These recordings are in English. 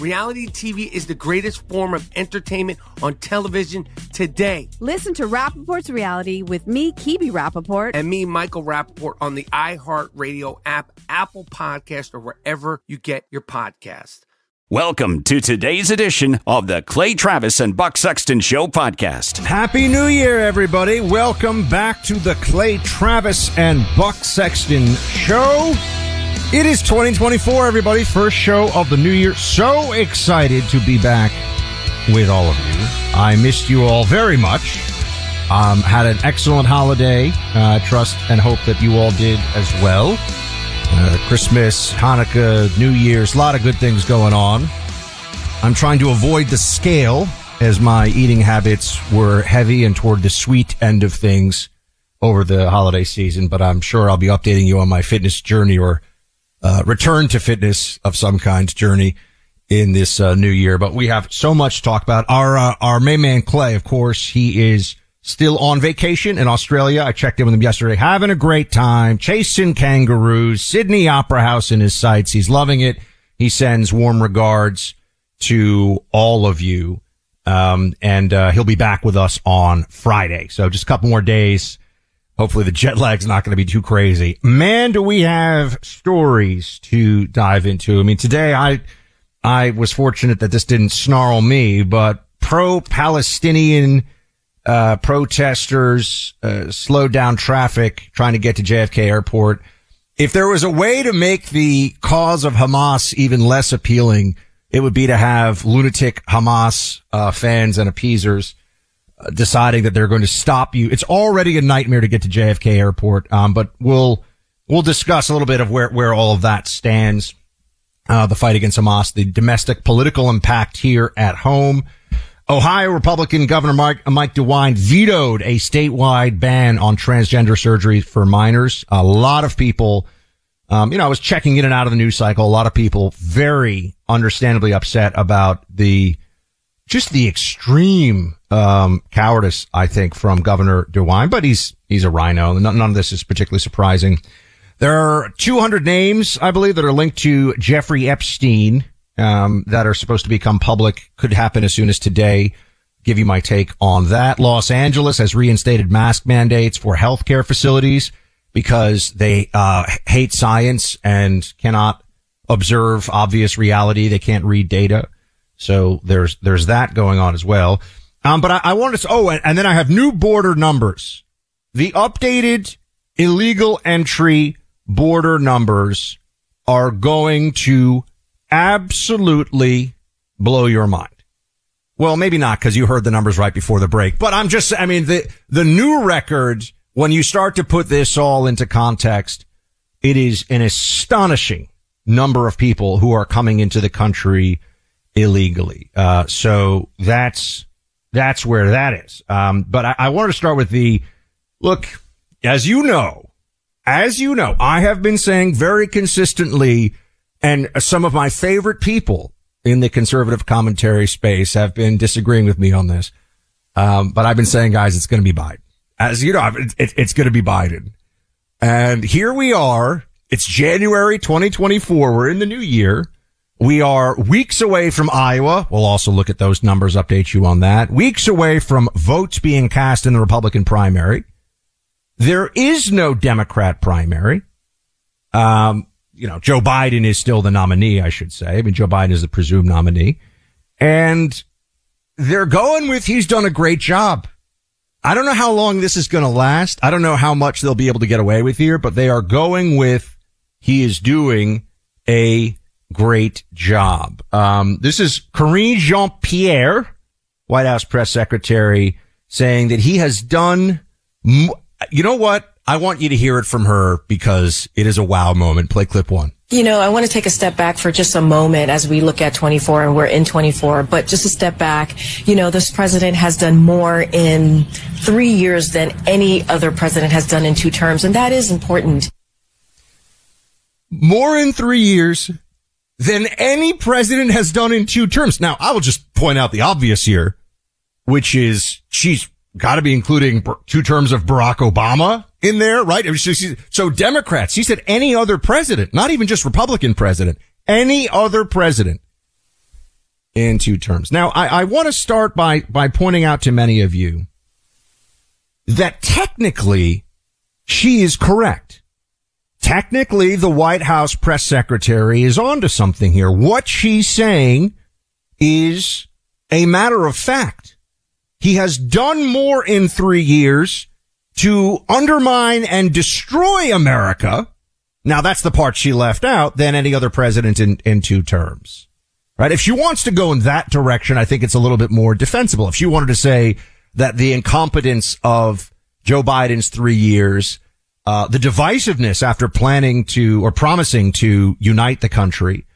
Reality TV is the greatest form of entertainment on television today. Listen to Rapaport's Reality with me, Kibi Rapaport. And me, Michael Rapaport, on the iHeartRadio app, Apple Podcast, or wherever you get your podcast. Welcome to today's edition of the Clay Travis and Buck Sexton Show podcast. Happy New Year, everybody. Welcome back to the Clay Travis and Buck Sexton Show. It is 2024, everybody. First show of the new year. So excited to be back with all of you. I missed you all very much. Um, had an excellent holiday. Uh, trust and hope that you all did as well. Uh, Christmas, Hanukkah, New Year's, a lot of good things going on. I'm trying to avoid the scale as my eating habits were heavy and toward the sweet end of things over the holiday season, but I'm sure I'll be updating you on my fitness journey or uh, return to fitness of some kind journey in this uh, new year. But we have so much to talk about. Our uh, our main man Clay, of course, he is still on vacation in Australia. I checked in with him yesterday, having a great time, chasing kangaroos, Sydney Opera House in his sights. He's loving it. He sends warm regards to all of you. Um, and, uh, he'll be back with us on Friday. So just a couple more days. Hopefully the jet lag's not going to be too crazy. Man, do we have stories to dive into. I mean, today I, I was fortunate that this didn't snarl me, but pro-Palestinian uh, protesters uh, slowed down traffic trying to get to JFK Airport. If there was a way to make the cause of Hamas even less appealing, it would be to have lunatic Hamas uh, fans and appeasers deciding that they're going to stop you. It's already a nightmare to get to JFK Airport, um, but we'll we'll discuss a little bit of where where all of that stands. Uh, the fight against Hamas, the domestic political impact here at home. Ohio Republican Governor Mike, Mike DeWine vetoed a statewide ban on transgender surgery for minors. A lot of people, um, you know, I was checking in and out of the news cycle. A lot of people very understandably upset about the, just the extreme, um, cowardice, I think, from Governor DeWine, but he's, he's a RINO. None, none of this is particularly surprising. There are 200 names, I believe, that are linked to Jeffrey Epstein um, that are supposed to become public could happen as soon as today. Give you my take on that. Los Angeles has reinstated mask mandates for healthcare facilities because they uh, hate science and cannot observe obvious reality. They can't read data. So there's there's that going on as well. Um, but I, I wanted to. Oh, and, and then I have new border numbers. The updated illegal entry border numbers are going to absolutely blow your mind. Well, maybe not because you heard the numbers right before the break, but I'm just, I mean, the, the new record, when you start to put this all into context, it is an astonishing number of people who are coming into the country illegally. Uh, so that's, that's where that is. Um, but I, I wanted to start with the look, as you know, as you know, I have been saying very consistently and some of my favorite people in the conservative commentary space have been disagreeing with me on this. Um, but I've been saying, guys, it's going to be Biden. As you know, it, it's going to be Biden. And here we are. It's January 2024. We're in the new year. We are weeks away from Iowa. We'll also look at those numbers, update you on that. Weeks away from votes being cast in the Republican primary. There is no Democrat primary. Um, you know, Joe Biden is still the nominee, I should say. I mean, Joe Biden is the presumed nominee. And they're going with he's done a great job. I don't know how long this is going to last. I don't know how much they'll be able to get away with here, but they are going with he is doing a great job. Um, this is Karine Jean Pierre, White House press secretary, saying that he has done. M- you know what? I want you to hear it from her because it is a wow moment. Play clip one. You know, I want to take a step back for just a moment as we look at 24 and we're in 24, but just a step back. You know, this president has done more in three years than any other president has done in two terms, and that is important. More in three years than any president has done in two terms. Now, I will just point out the obvious here, which is she's got to be including two terms of Barack Obama in there, right? So Democrats, she said any other president, not even just Republican president, any other president in two terms. Now, I, I want to start by, by pointing out to many of you that technically she is correct. Technically, the White House press secretary is onto something here. What she's saying is a matter of fact. He has done more in three years to undermine and destroy America. Now that's the part she left out than any other president in, in two terms. Right? If she wants to go in that direction, I think it's a little bit more defensible. If she wanted to say that the incompetence of Joe Biden's three years, uh, the divisiveness after planning to or promising to unite the country,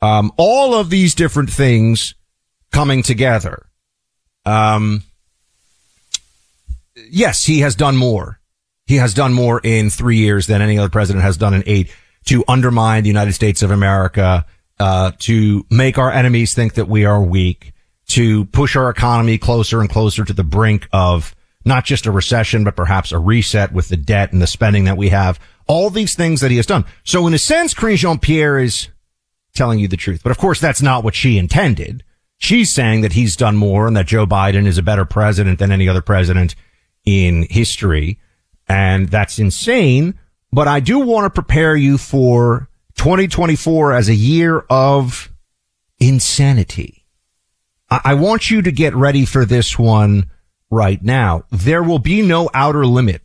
um, all of these different things coming together. Um, yes, he has done more. He has done more in three years than any other president has done in eight to undermine the United States of America, uh, to make our enemies think that we are weak, to push our economy closer and closer to the brink of not just a recession, but perhaps a reset with the debt and the spending that we have. All these things that he has done. So in a sense, Karine Jean-Pierre is telling you the truth. But of course, that's not what she intended. She's saying that he's done more and that Joe Biden is a better president than any other president in history. And that's insane. But I do want to prepare you for 2024 as a year of insanity. I, I want you to get ready for this one right now. There will be no outer limit.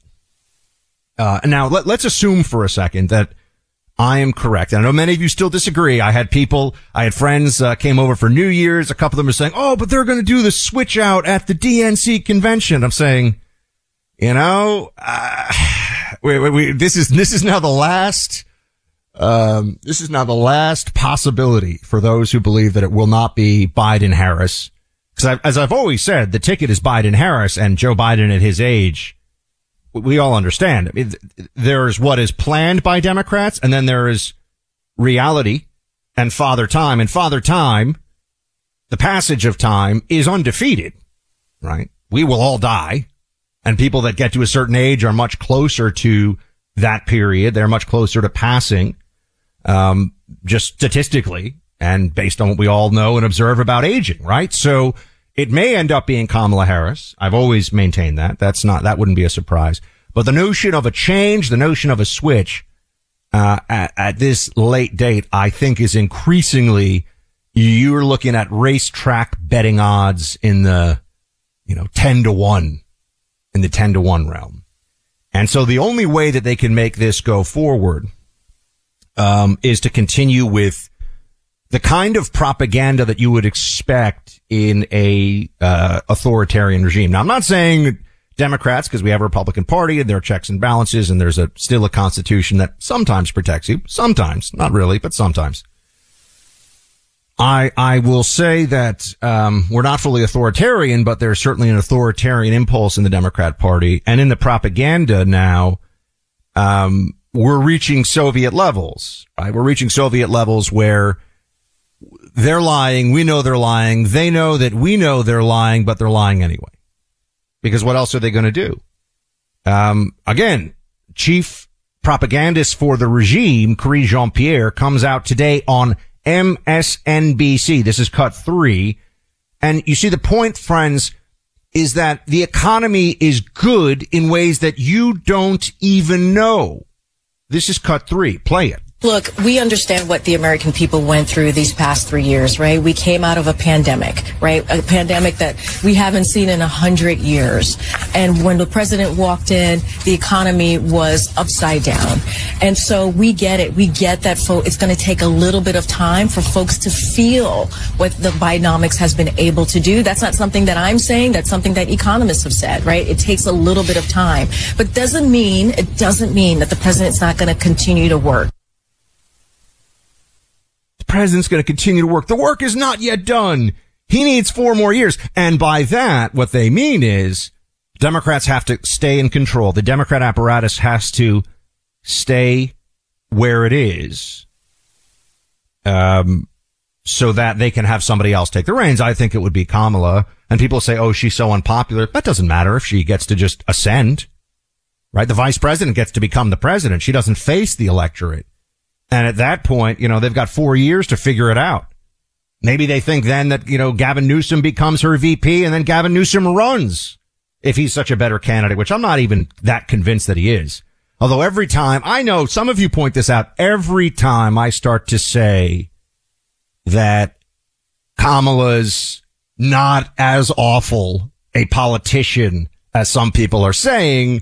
Uh, now let, us assume for a second that I am correct. And I know many of you still disagree. I had people, I had friends, uh, came over for New Year's. A couple of them are saying, Oh, but they're going to do the switch out at the DNC convention. I'm saying, you know, uh, wait, wait, this is, this is now the last, um, this is now the last possibility for those who believe that it will not be Biden Harris. Cause as I've always said, the ticket is Biden Harris and Joe Biden at his age. We all understand. I mean, there's what is planned by Democrats and then there is reality and father time and father time. The passage of time is undefeated, right? We will all die and people that get to a certain age are much closer to that period. They're much closer to passing, um, just statistically and based on what we all know and observe about aging, right? So it may end up being Kamala Harris. I've always maintained that. That's not, that wouldn't be a surprise. But the notion of a change, the notion of a switch, uh, at, at this late date, I think is increasingly, you're looking at racetrack betting odds in the, you know, 10 to 1 in the 10 to 1 realm. And so the only way that they can make this go forward, um, is to continue with the kind of propaganda that you would expect in a, uh, authoritarian regime. Now, I'm not saying Democrats, because we have a Republican party and there are checks and balances and there's a still a constitution that sometimes protects you. Sometimes, not really, but sometimes. I I will say that um, we're not fully authoritarian, but there's certainly an authoritarian impulse in the Democrat Party and in the propaganda now. Um, we're reaching Soviet levels, right? We're reaching Soviet levels where they're lying. We know they're lying. They know that we know they're lying, but they're lying anyway. Because what else are they going to do? Um, again, chief propagandist for the regime, Karine Jean-Pierre, comes out today on MSNBC. This is cut three. And you see the point, friends, is that the economy is good in ways that you don't even know. This is cut three. Play it. Look, we understand what the American people went through these past three years, right? We came out of a pandemic, right? A pandemic that we haven't seen in a hundred years. And when the president walked in, the economy was upside down. And so we get it. We get that fo- it's going to take a little bit of time for folks to feel what the Bidenomics has been able to do. That's not something that I'm saying. That's something that economists have said, right? It takes a little bit of time, but doesn't mean, it doesn't mean that the president's not going to continue to work president's going to continue to work. The work is not yet done. He needs four more years. And by that, what they mean is Democrats have to stay in control. The Democrat apparatus has to stay where it is. Um, so that they can have somebody else take the reins. I think it would be Kamala. And people say, oh, she's so unpopular. That doesn't matter if she gets to just ascend, right? The vice president gets to become the president. She doesn't face the electorate. And at that point, you know, they've got four years to figure it out. Maybe they think then that, you know, Gavin Newsom becomes her VP and then Gavin Newsom runs if he's such a better candidate, which I'm not even that convinced that he is. Although every time I know some of you point this out, every time I start to say that Kamala's not as awful a politician as some people are saying,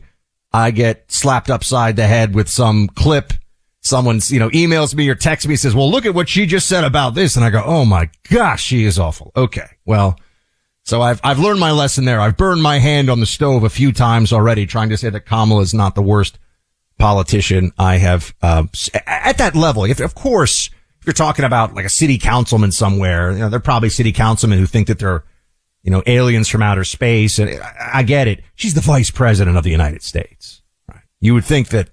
I get slapped upside the head with some clip someone's, you know, emails me or texts me says, well, look at what she just said about this. And I go, oh my gosh, she is awful. Okay. Well, so I've, I've learned my lesson there. I've burned my hand on the stove a few times already trying to say that Kamala is not the worst politician I have, uh, at that level. If, of course, if you're talking about like a city councilman somewhere, you know, they're probably city councilmen who think that they're, you know, aliens from outer space. And I, I get it. She's the vice president of the United States. Right? You would think that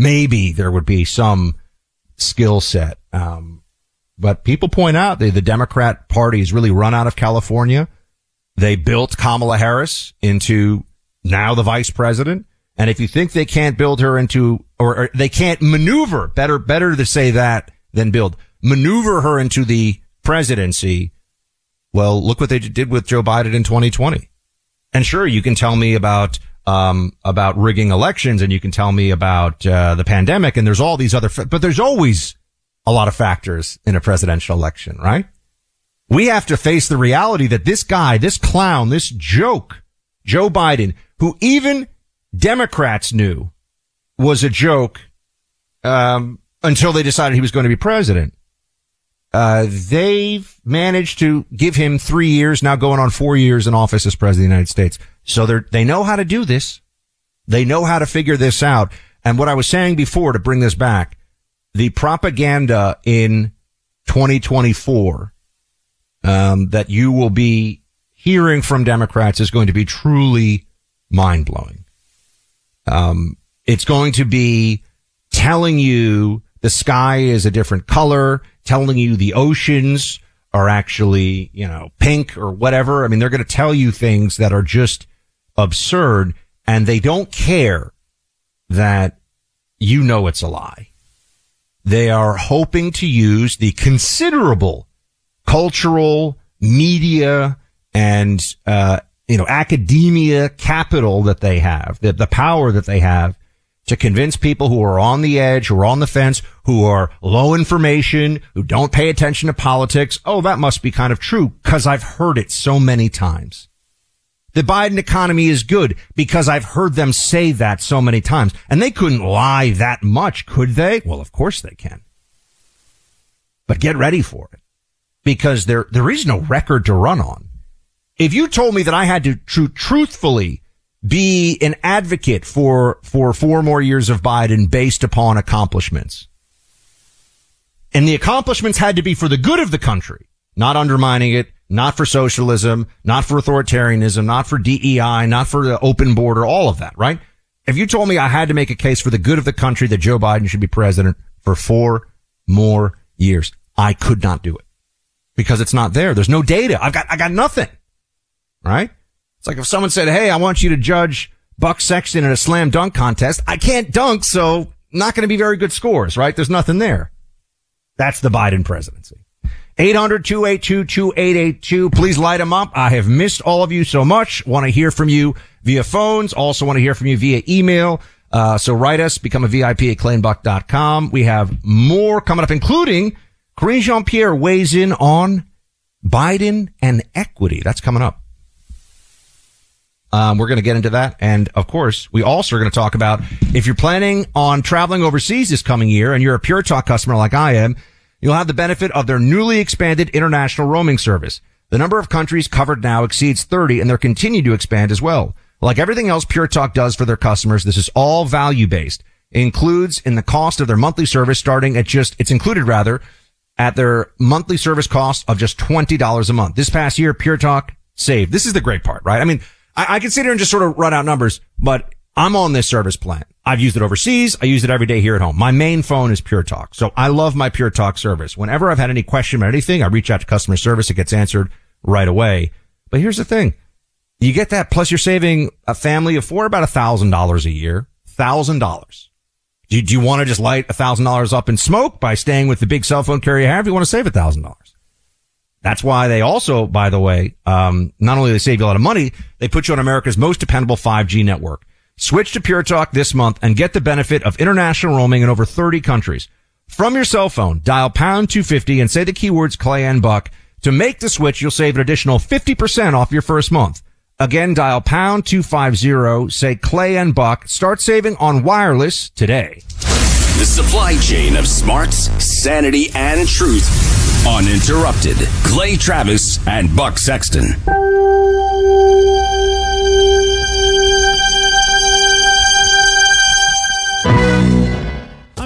maybe there would be some skill set. Um, but people point out that the Democrat party has really run out of California. They built Kamala Harris into now the vice president. And if you think they can't build her into, or, or they can't maneuver, better, better to say that than build, maneuver her into the presidency. Well, look what they did with Joe Biden in 2020. And sure, you can tell me about um, about rigging elections and you can tell me about uh, the pandemic and there's all these other, fa- but there's always a lot of factors in a presidential election, right? We have to face the reality that this guy, this clown, this joke, Joe Biden, who even Democrats knew was a joke, um, until they decided he was going to be president. Uh, they've managed to give him three years, now going on four years in office as president of the United States. So they they know how to do this. They know how to figure this out. And what I was saying before to bring this back, the propaganda in 2024 um, that you will be hearing from Democrats is going to be truly mind blowing. Um, it's going to be telling you the sky is a different color, telling you the oceans are actually, you know, pink or whatever. I mean, they're going to tell you things that are just absurd and they don't care that you know it's a lie. They are hoping to use the considerable cultural media and, uh, you know, academia capital that they have, the, the power that they have to convince people who are on the edge, who are on the fence, who are low information, who don't pay attention to politics. Oh, that must be kind of true because I've heard it so many times. The Biden economy is good because I've heard them say that so many times and they couldn't lie that much, could they? Well, of course they can. But get ready for it because there, there is no record to run on. If you told me that I had to tr- truthfully be an advocate for, for four more years of Biden based upon accomplishments, and the accomplishments had to be for the good of the country, not undermining it, not for socialism, not for authoritarianism, not for DEI, not for the open border, all of that, right? If you told me I had to make a case for the good of the country that Joe Biden should be president for four more years, I could not do it because it's not there. There's no data. I've got, I got nothing, right? It's like if someone said, Hey, I want you to judge Buck Sexton in a slam dunk contest. I can't dunk, so not going to be very good scores, right? There's nothing there. That's the Biden presidency. 800-282-2882. Please light them up. I have missed all of you so much. Want to hear from you via phones. Also want to hear from you via email. Uh, so write us, become a VIP at clayandbuck.com. We have more coming up, including Karine Jean-Pierre weighs in on Biden and equity. That's coming up. Um, we're going to get into that. And of course, we also are going to talk about if you're planning on traveling overseas this coming year and you're a Pure Talk customer like I am, you'll have the benefit of their newly expanded international roaming service. The number of countries covered now exceeds 30 and they're continuing to expand as well. Like everything else Pure Talk does for their customers, this is all value based. Includes in the cost of their monthly service starting at just, it's included rather, at their monthly service cost of just $20 a month. This past year, Pure Talk saved. This is the great part, right? I mean, I, I can sit here and just sort of run out numbers, but I'm on this service plan. I've used it overseas. I use it every day here at home. My main phone is Pure Talk. So I love my Pure Talk service. Whenever I've had any question about anything, I reach out to customer service. It gets answered right away. But here's the thing. You get that plus you're saving a family of four about a thousand dollars a year. Thousand dollars. Do you, want to just light a thousand dollars up in smoke by staying with the big cell phone carrier you have? You want to save a thousand dollars. That's why they also, by the way, um, not only they save you a lot of money, they put you on America's most dependable 5G network. Switch to Pure Talk this month and get the benefit of international roaming in over 30 countries. From your cell phone, dial pound 250 and say the keywords Clay and Buck. To make the switch, you'll save an additional 50% off your first month. Again, dial pound 250, say Clay and Buck. Start saving on wireless today. The supply chain of smarts, sanity, and truth. Uninterrupted. Clay Travis and Buck Sexton.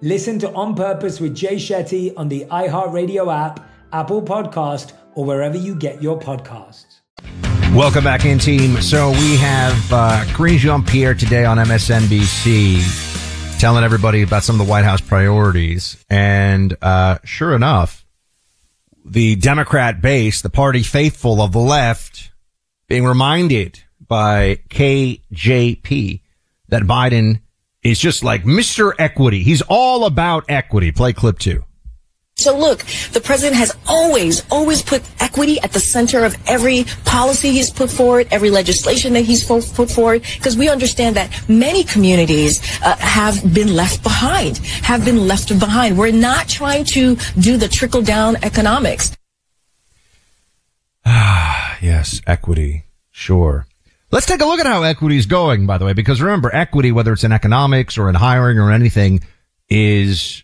Listen to On Purpose with Jay Shetty on the iHeartRadio app, Apple Podcast, or wherever you get your podcasts. Welcome back in, team. So we have uh, Jean-Pierre today on MSNBC telling everybody about some of the White House priorities. And uh, sure enough, the Democrat base, the party faithful of the left, being reminded by KJP that Biden is just like Mr. Equity. He's all about equity. Play clip two. So look, the president has always, always put equity at the center of every policy he's put forward, every legislation that he's put forward, because we understand that many communities uh, have been left behind, have been left behind. We're not trying to do the trickle down economics. Ah, yes, equity. Sure. Let's take a look at how equity is going, by the way, because remember, equity, whether it's in economics or in hiring or anything, is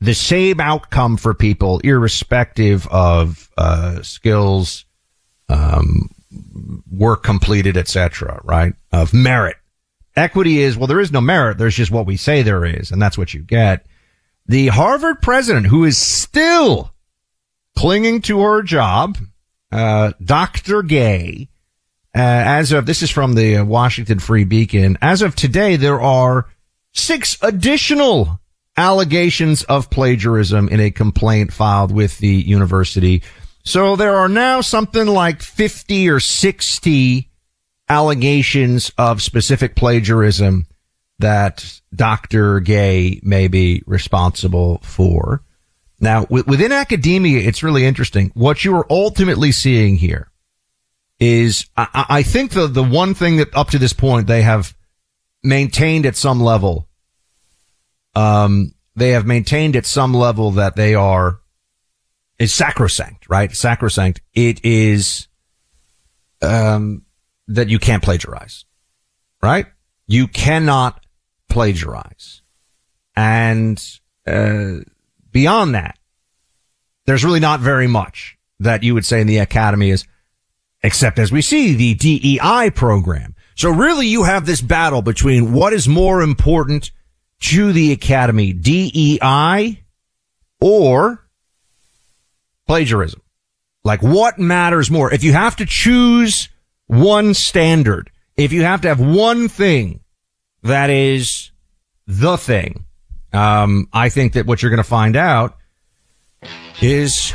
the same outcome for people, irrespective of uh, skills, um, work completed, etc. Right? Of merit. Equity is well, there is no merit. There's just what we say there is, and that's what you get. The Harvard president, who is still clinging to her job, uh, Dr. Gay, Uh, as of this is from the uh, Washington Free Beacon. As of today, there are six additional allegations of plagiarism in a complaint filed with the university. So there are now something like 50 or 60 allegations of specific plagiarism that Dr. Gay may be responsible for. Now, within academia, it's really interesting. What you are ultimately seeing here is, I, I think the, the one thing that up to this point they have maintained at some level um, they have maintained at some level that they are is sacrosanct, right? Sacrosanct. It is um, that you can't plagiarize, right? You cannot plagiarize, and uh, beyond that, there's really not very much that you would say in the academy is, except as we see the DEI program. So really, you have this battle between what is more important to the academy, DEI or plagiarism? Like what matters more? If you have to choose one standard, if you have to have one thing that is the thing, um, I think that what you're going to find out is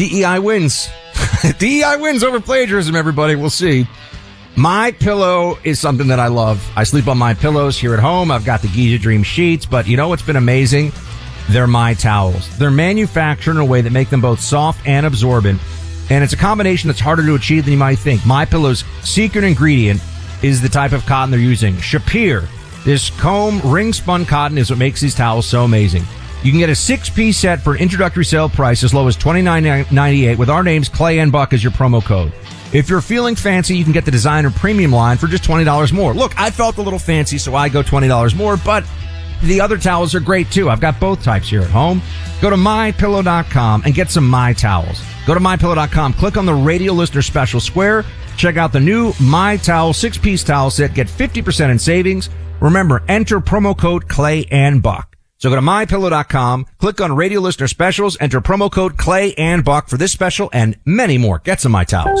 DEI wins. DEI wins over plagiarism, everybody. We'll see. My pillow is something that I love. I sleep on my pillows here at home. I've got the Giza Dream sheets, but you know what's been amazing? They're my towels. They're manufactured in a way that make them both soft and absorbent. And it's a combination that's harder to achieve than you might think. My pillow's secret ingredient is the type of cotton they're using. Shapir. This comb ring spun cotton is what makes these towels so amazing. You can get a six piece set for introductory sale price as low as $29.98 with our names Clay and Buck as your promo code. If you're feeling fancy, you can get the designer premium line for just $20 more. Look, I felt a little fancy, so I go $20 more, but the other towels are great too. I've got both types here at home. Go to mypillow.com and get some my towels. Go to mypillow.com, click on the radio listener special square, check out the new my towel six piece towel set, get 50% in savings. Remember, enter promo code Clay and Buck. So go to mypillow.com, click on radio listener specials, enter promo code Clay and Buck for this special and many more. Get some my towels.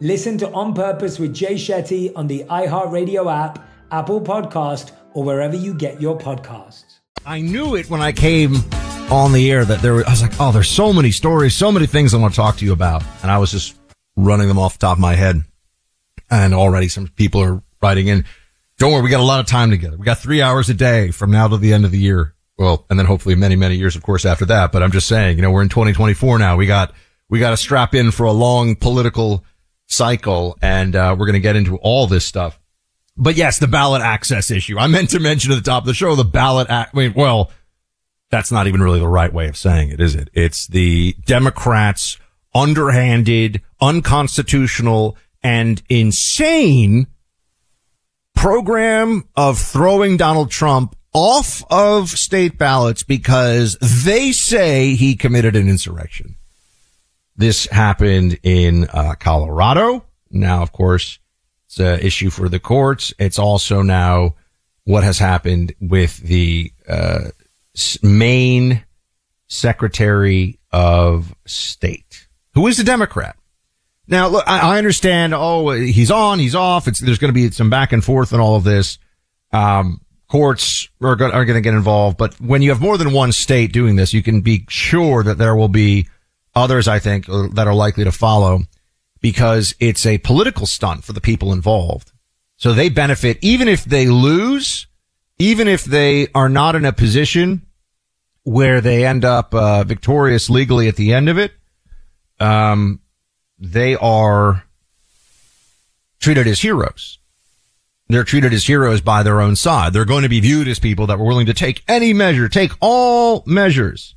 Listen to On Purpose with Jay Shetty on the iHeartRadio app, Apple Podcast, or wherever you get your podcasts. I knew it when I came on the air that there were, I was like, oh, there's so many stories, so many things I want to talk to you about. And I was just running them off the top of my head. And already some people are writing in. Don't worry, we got a lot of time together. We got three hours a day from now to the end of the year. Well, and then hopefully many, many years, of course, after that. But I'm just saying, you know, we're in 2024 now. We got, we got to strap in for a long political cycle and uh, we're going to get into all this stuff. But yes, the ballot access issue. I meant to mention at the top of the show the ballot act. I mean, well, that's not even really the right way of saying it, is it? It's the Democrats' underhanded, unconstitutional, and insane program of throwing Donald Trump off of state ballots because they say he committed an insurrection. This happened in uh, Colorado. Now, of course, it's an issue for the courts. It's also now what has happened with the uh, Secretary of State, who is a Democrat. Now, look, I, I understand. Oh, he's on, he's off. It's, there's going to be some back and forth and all of this. Um, courts are going to get involved, but when you have more than one state doing this, you can be sure that there will be others, I think, uh, that are likely to follow because it's a political stunt for the people involved. So they benefit even if they lose, even if they are not in a position where they end up uh, victorious legally at the end of it. Um, they are treated as heroes. They're treated as heroes by their own side. They're going to be viewed as people that were willing to take any measure, take all measures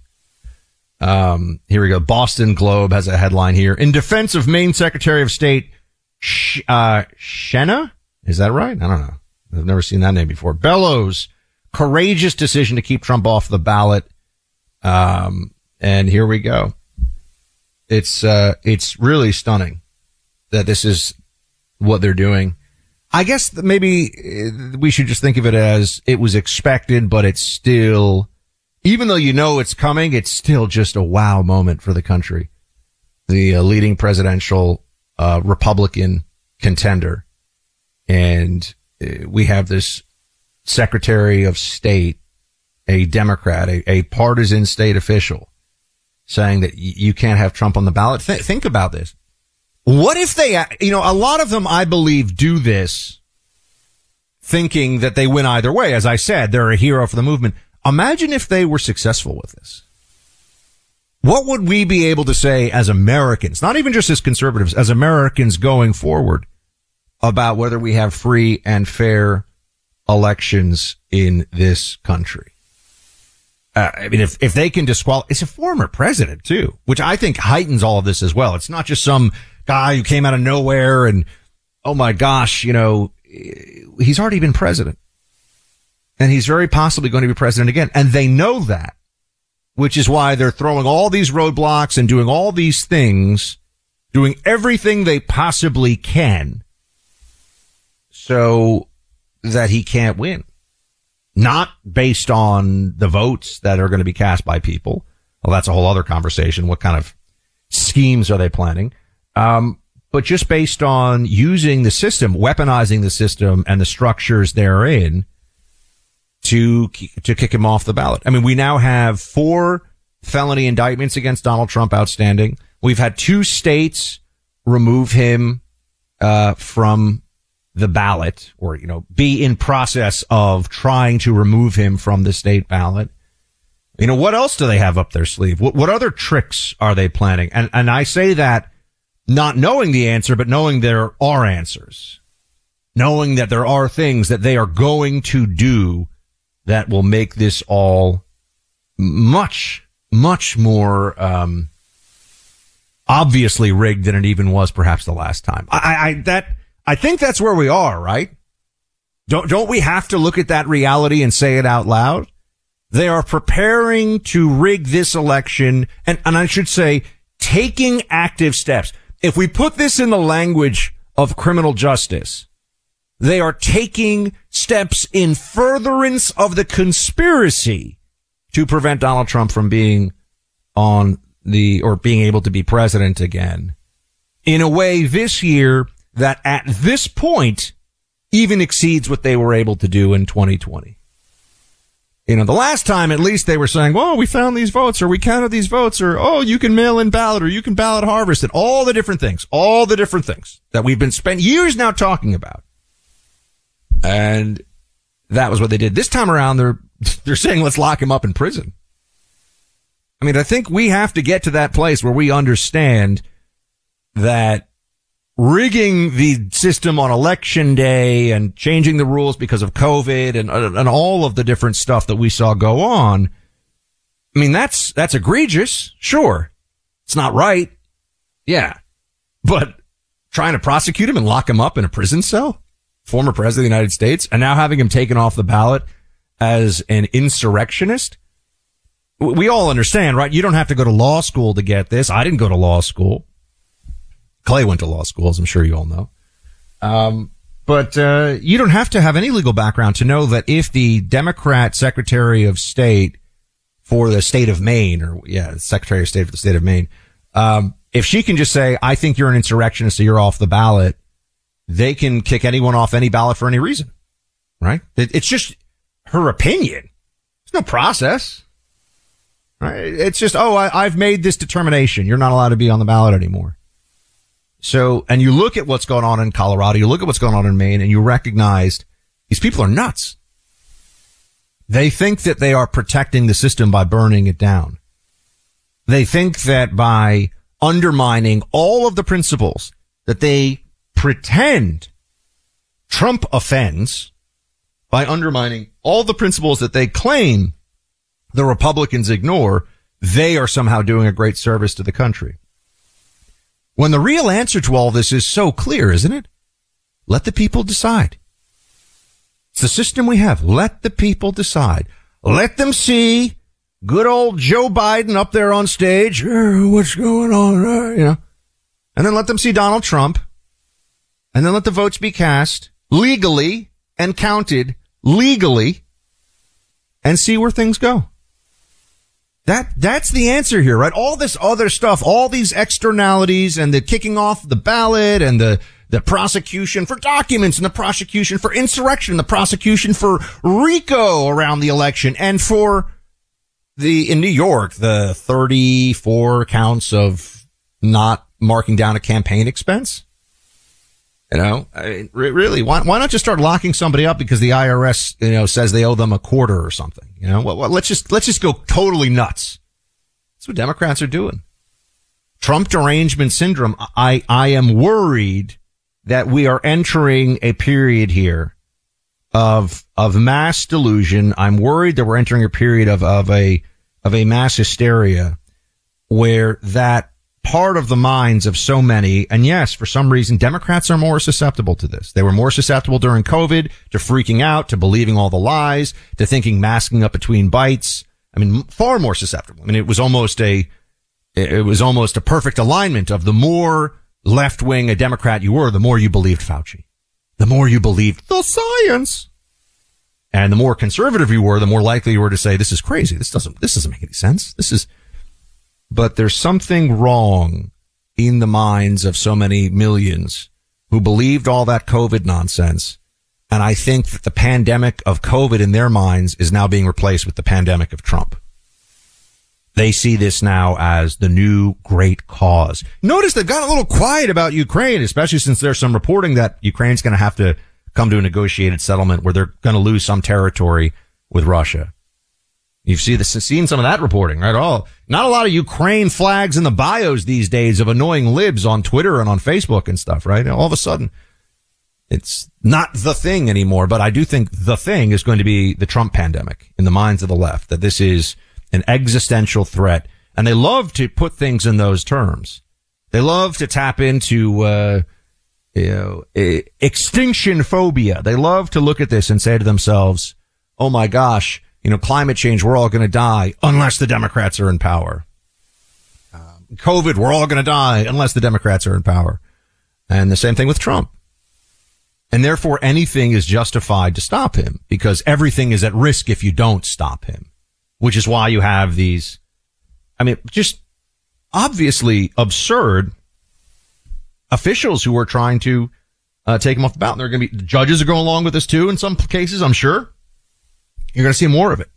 um, here we go. Boston Globe has a headline here. In defense of Maine Secretary of State, Sh- uh, Shenna? Is that right? I don't know. I've never seen that name before. Bellows, courageous decision to keep Trump off the ballot. Um, and here we go. It's, uh, it's really stunning that this is what they're doing. I guess maybe uh, we should just think of it as it was expected, but it's still even though you know it's coming, it's still just a wow moment for the country. The uh, leading presidential uh, Republican contender, and uh, we have this Secretary of State, a Democrat, a, a partisan state official, saying that you can't have Trump on the ballot. Th- think about this. What if they, you know, a lot of them, I believe, do this thinking that they win either way. As I said, they're a hero for the movement. Imagine if they were successful with this. What would we be able to say as Americans, not even just as conservatives, as Americans going forward about whether we have free and fair elections in this country? Uh, I mean, if, if they can disqualify, it's a former president too, which I think heightens all of this as well. It's not just some guy who came out of nowhere and, oh my gosh, you know, he's already been president and he's very possibly going to be president again. And they know that, which is why they're throwing all these roadblocks and doing all these things, doing everything they possibly can so that he can't win. Not based on the votes that are going to be cast by people. Well, that's a whole other conversation. What kind of schemes are they planning? Um, but just based on using the system, weaponizing the system and the structures therein to to kick him off the ballot. I mean, we now have four felony indictments against Donald Trump outstanding. We've had two states remove him uh, from the ballot or, you know, be in process of trying to remove him from the state ballot. You know, what else do they have up their sleeve? What, what other tricks are they planning? And, and I say that not knowing the answer, but knowing there are answers, knowing that there are things that they are going to do that will make this all much, much more, um, obviously rigged than it even was perhaps the last time. I, I, that, I think that's where we are, right? Don't, don't we have to look at that reality and say it out loud? They are preparing to rig this election and, and I should say taking active steps. If we put this in the language of criminal justice, they are taking steps in furtherance of the conspiracy to prevent Donald Trump from being on the, or being able to be president again in a way this year that at this point even exceeds what they were able to do in 2020. You know, the last time at least they were saying, well, we found these votes or we counted these votes or, oh, you can mail in ballot or you can ballot harvest and all the different things, all the different things that we've been spent years now talking about. And that was what they did. This time around, they're, they're saying, let's lock him up in prison. I mean, I think we have to get to that place where we understand that rigging the system on election day and changing the rules because of COVID and, uh, and all of the different stuff that we saw go on. I mean, that's, that's egregious. Sure. It's not right. Yeah. But trying to prosecute him and lock him up in a prison cell, former president of the United States, and now having him taken off the ballot as an insurrectionist. We all understand, right? You don't have to go to law school to get this. I didn't go to law school. Clay went to law school, as I'm sure you all know. Um, but uh, you don't have to have any legal background to know that if the Democrat Secretary of State for the state of Maine, or yeah, Secretary of State for the state of Maine, um, if she can just say, "I think you're an insurrectionist, so you're off the ballot," they can kick anyone off any ballot for any reason, right? It's just her opinion. There's no process. Right? It's just, oh, I, I've made this determination. You're not allowed to be on the ballot anymore. So, and you look at what's going on in Colorado, you look at what's going on in Maine, and you recognize these people are nuts. They think that they are protecting the system by burning it down. They think that by undermining all of the principles that they pretend Trump offends by undermining all the principles that they claim the Republicans ignore, they are somehow doing a great service to the country. When the real answer to all this is so clear, isn't it? Let the people decide. It's the system we have. Let the people decide. Let them see good old Joe Biden up there on stage. what's going on? You know, and then let them see Donald Trump and then let the votes be cast legally and counted legally and see where things go. That, that's the answer here, right? All this other stuff, all these externalities and the kicking off the ballot and the, the prosecution for documents and the prosecution for insurrection, the prosecution for RICO around the election and for the, in New York, the 34 counts of not marking down a campaign expense. You know, I mean, really, why, why not just start locking somebody up because the IRS, you know, says they owe them a quarter or something? You know, well, well, let's just, let's just go totally nuts. That's what Democrats are doing. Trump derangement syndrome. I, I am worried that we are entering a period here of, of mass delusion. I'm worried that we're entering a period of, of a, of a mass hysteria where that part of the minds of so many. And yes, for some reason, Democrats are more susceptible to this. They were more susceptible during COVID to freaking out, to believing all the lies, to thinking masking up between bites. I mean, far more susceptible. I mean, it was almost a, it was almost a perfect alignment of the more left wing a Democrat you were, the more you believed Fauci, the more you believed the science. And the more conservative you were, the more likely you were to say, this is crazy. This doesn't, this doesn't make any sense. This is, but there's something wrong in the minds of so many millions who believed all that COVID nonsense. And I think that the pandemic of COVID in their minds is now being replaced with the pandemic of Trump. They see this now as the new great cause. Notice they've got a little quiet about Ukraine, especially since there's some reporting that Ukraine's going to have to come to a negotiated settlement where they're going to lose some territory with Russia. You've seen seen some of that reporting, right? All not a lot of Ukraine flags in the bios these days of annoying libs on Twitter and on Facebook and stuff, right? All of a sudden, it's not the thing anymore. But I do think the thing is going to be the Trump pandemic in the minds of the left. That this is an existential threat, and they love to put things in those terms. They love to tap into. Uh, you know, extinction phobia. They love to look at this and say to themselves, "Oh my gosh, you know, climate change, we're all going to die unless the Democrats are in power. Um, COVID, we're all going to die unless the Democrats are in power." And the same thing with Trump. And therefore anything is justified to stop him because everything is at risk if you don't stop him, which is why you have these, I mean, just obviously absurd officials who are trying to uh, take him off the ballot. And they're going to be judges are going along with this too in some cases. I'm sure you're going to see more of it.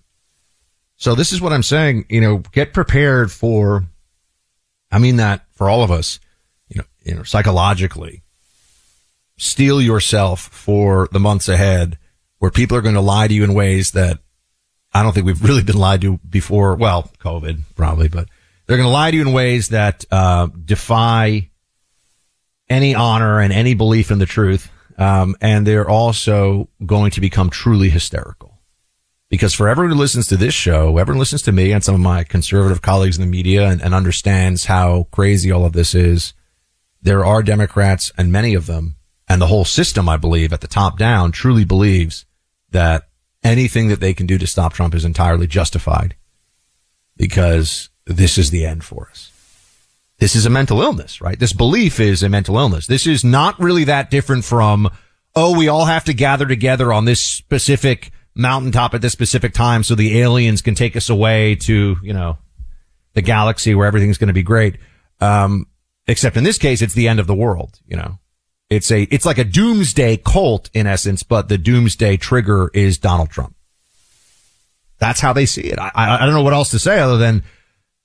So this is what I'm saying. You know, get prepared for. I mean that for all of us. You know, you know, psychologically, steel yourself for the months ahead, where people are going to lie to you in ways that I don't think we've really been lied to before. Well, COVID probably, but they're going to lie to you in ways that uh, defy any honor and any belief in the truth. Um, and they're also going to become truly hysterical. Because for everyone who listens to this show, everyone listens to me and some of my conservative colleagues in the media and, and understands how crazy all of this is. There are Democrats and many of them and the whole system, I believe, at the top down truly believes that anything that they can do to stop Trump is entirely justified because this is the end for us. This is a mental illness, right? This belief is a mental illness. This is not really that different from, oh, we all have to gather together on this specific mountaintop at this specific time so the aliens can take us away to, you know, the galaxy where everything's going to be great. Um, except in this case, it's the end of the world, you know. It's a, it's like a doomsday cult in essence, but the doomsday trigger is Donald Trump. That's how they see it. I, I don't know what else to say other than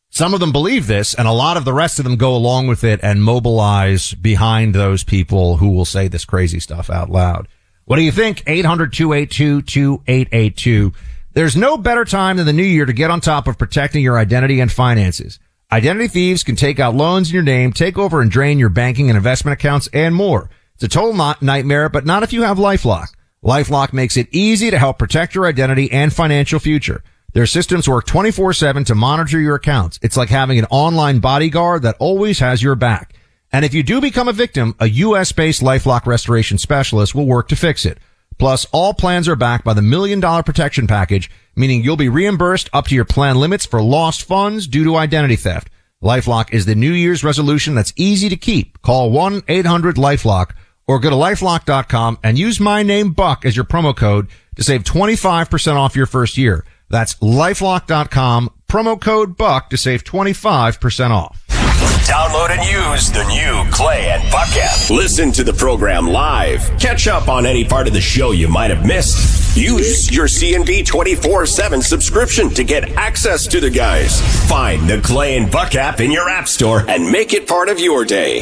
some of them believe this and a lot of the rest of them go along with it and mobilize behind those people who will say this crazy stuff out loud. What do you think? 800-282-2882. There's no better time than the new year to get on top of protecting your identity and finances. Identity thieves can take out loans in your name, take over and drain your banking and investment accounts and more. It's a total nightmare, but not if you have LifeLock. LifeLock makes it easy to help protect your identity and financial future. Their systems work 24-7 to monitor your accounts. It's like having an online bodyguard that always has your back. And if you do become a victim, a US-based LifeLock restoration specialist will work to fix it. Plus, all plans are backed by the million dollar protection package, meaning you'll be reimbursed up to your plan limits for lost funds due to identity theft. LifeLock is the New Year's resolution that's easy to keep. Call 1-800-LifeLock or go to lifelock.com and use my name Buck as your promo code to save 25% off your first year. That's lifelock.com, promo code Buck to save 25% off. Download and use the new Clay and Buck app. Listen to the program live. Catch up on any part of the show you might have missed. Use your CNB 24-7 subscription to get access to the guys. Find the Clay and Buck app in your app store and make it part of your day.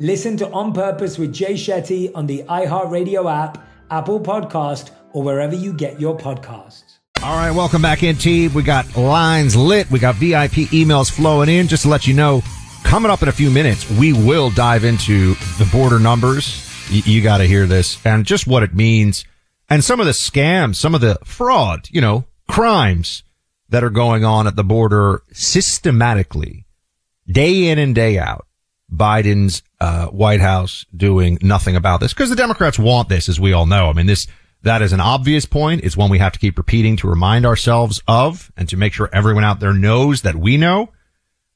Listen to On Purpose with Jay Shetty on the iHeartRadio app, Apple Podcast, or wherever you get your podcasts. All right, welcome back in, team. We got lines lit. We got VIP emails flowing in. Just to let you know, Coming up in a few minutes, we will dive into the border numbers. Y- you got to hear this and just what it means and some of the scams, some of the fraud, you know, crimes that are going on at the border systematically, day in and day out. Biden's uh, White House doing nothing about this because the Democrats want this, as we all know. I mean, this that is an obvious point. It's one we have to keep repeating to remind ourselves of and to make sure everyone out there knows that we know.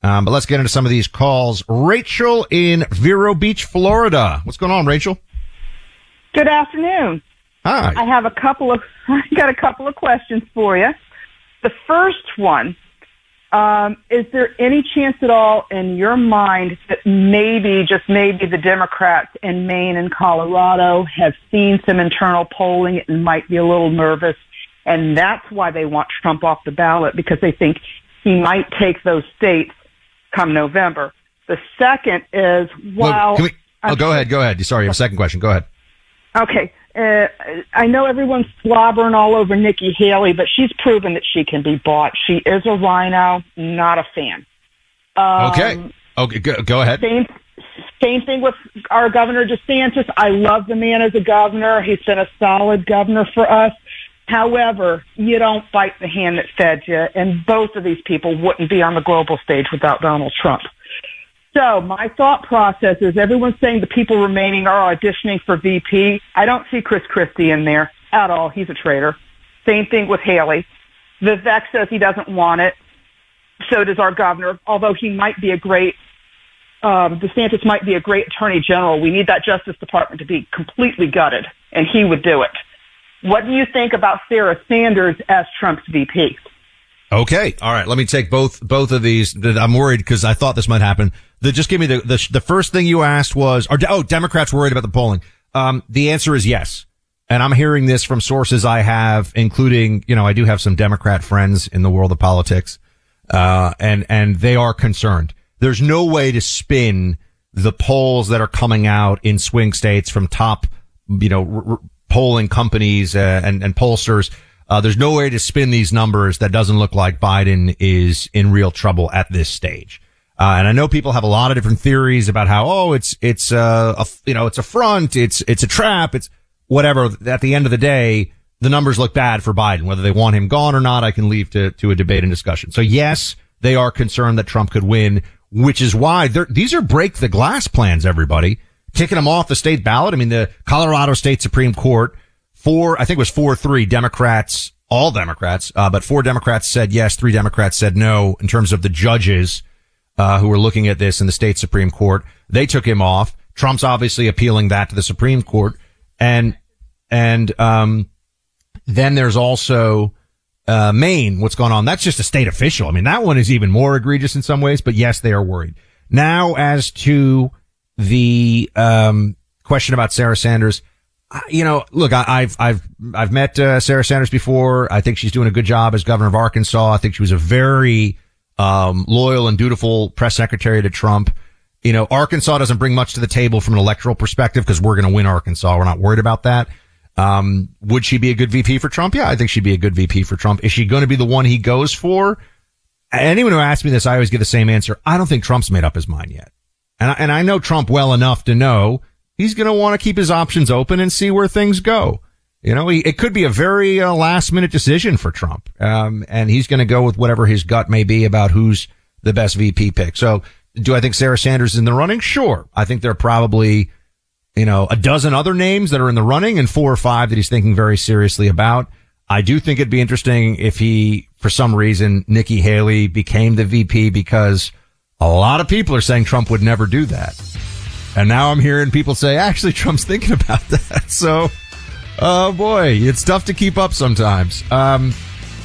Um, but let's get into some of these calls. Rachel in Vero Beach, Florida. What's going on, Rachel? Good afternoon. Hi. I have a couple of I got a couple of questions for you. The first one um, is there any chance at all in your mind that maybe, just maybe, the Democrats in Maine and Colorado have seen some internal polling and might be a little nervous, and that's why they want Trump off the ballot because they think he might take those states come November. The second is while. we, oh, go ahead. Go ahead. Sorry, a second question. Go ahead. Okay. Uh, I know everyone's slobbering all over Nikki Haley, but she's proven that she can be bought. She is a RINO, not a fan. Um, okay. Okay. Go, go ahead. Same, same thing with our governor DeSantis. I love the man as a governor. He's been a solid governor for us. However, you don't bite the hand that fed you, and both of these people wouldn't be on the global stage without Donald Trump. So my thought process is everyone's saying the people remaining are auditioning for VP. I don't see Chris Christie in there at all. He's a traitor. Same thing with Haley. Vivek says he doesn't want it. So does our governor, although he might be a great, um, DeSantis might be a great attorney general. We need that Justice Department to be completely gutted, and he would do it. What do you think about Sarah Sanders as Trump's VP? Okay. All right. Let me take both, both of these. I'm worried because I thought this might happen. The, just give me the, the, the first thing you asked was, are, oh, Democrats worried about the polling. Um, the answer is yes. And I'm hearing this from sources I have, including, you know, I do have some Democrat friends in the world of politics. Uh, and, and they are concerned. There's no way to spin the polls that are coming out in swing states from top, you know, r- polling companies uh, and, and pollsters. Uh, there's no way to spin these numbers that doesn't look like Biden is in real trouble at this stage. Uh, and I know people have a lot of different theories about how, oh, it's, it's, uh, a, you know, it's a front. It's, it's a trap. It's whatever. At the end of the day, the numbers look bad for Biden. Whether they want him gone or not, I can leave to, to a debate and discussion. So yes, they are concerned that Trump could win, which is why these are break the glass plans, everybody kicking them off the state ballot. I mean, the Colorado State Supreme Court, four, I think it was four, three Democrats, all Democrats, uh, but four Democrats said yes, three Democrats said no in terms of the judges, uh, who were looking at this in the state Supreme Court. They took him off. Trump's obviously appealing that to the Supreme Court. And, and, um, then there's also, uh, Maine, what's going on? That's just a state official. I mean, that one is even more egregious in some ways, but yes, they are worried. Now, as to the um, question about Sarah Sanders, you know, look, I, have I've I've met uh, Sarah Sanders before. I think she's doing a good job as governor of Arkansas. I think she was a very um, loyal and dutiful press secretary to Trump. You know, Arkansas doesn't bring much to the table from an electoral perspective because we're going to win Arkansas. We're not worried about that. Um, would she be a good VP for Trump? Yeah, I think she'd be a good VP for Trump. Is she going to be the one he goes for? Anyone who asks me this, I always get the same answer. I don't think Trump's made up his mind yet. And I, and I know Trump well enough to know he's going to want to keep his options open and see where things go. You know, he, it could be a very uh, last minute decision for Trump. Um, and he's going to go with whatever his gut may be about who's the best VP pick. So do I think Sarah Sanders is in the running? Sure. I think there are probably, you know, a dozen other names that are in the running and four or five that he's thinking very seriously about. I do think it'd be interesting if he, for some reason, Nikki Haley became the VP because a lot of people are saying Trump would never do that. And now I'm hearing people say, actually, Trump's thinking about that. So, oh boy, it's tough to keep up sometimes. Um,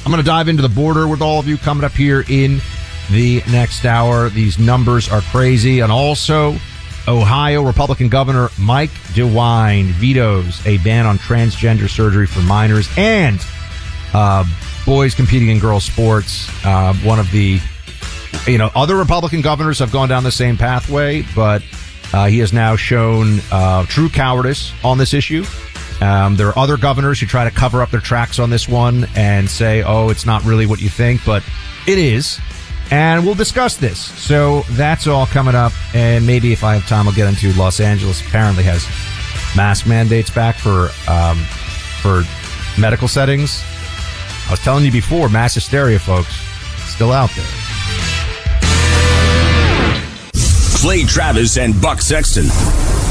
I'm going to dive into the border with all of you coming up here in the next hour. These numbers are crazy. And also, Ohio Republican Governor Mike DeWine vetoes a ban on transgender surgery for minors and uh, boys competing in girls sports. Uh, one of the, you know, other Republican governors have gone down the same pathway, but uh, he has now shown uh, true cowardice on this issue. Um, there are other governors who try to cover up their tracks on this one and say, "Oh, it's not really what you think," but it is and we'll discuss this. So that's all coming up, and maybe if I have time, I'll get into Los Angeles. Apparently, has mask mandates back for um, for medical settings. I was telling you before, mass hysteria, folks, still out there. Clay Travis and Buck Sexton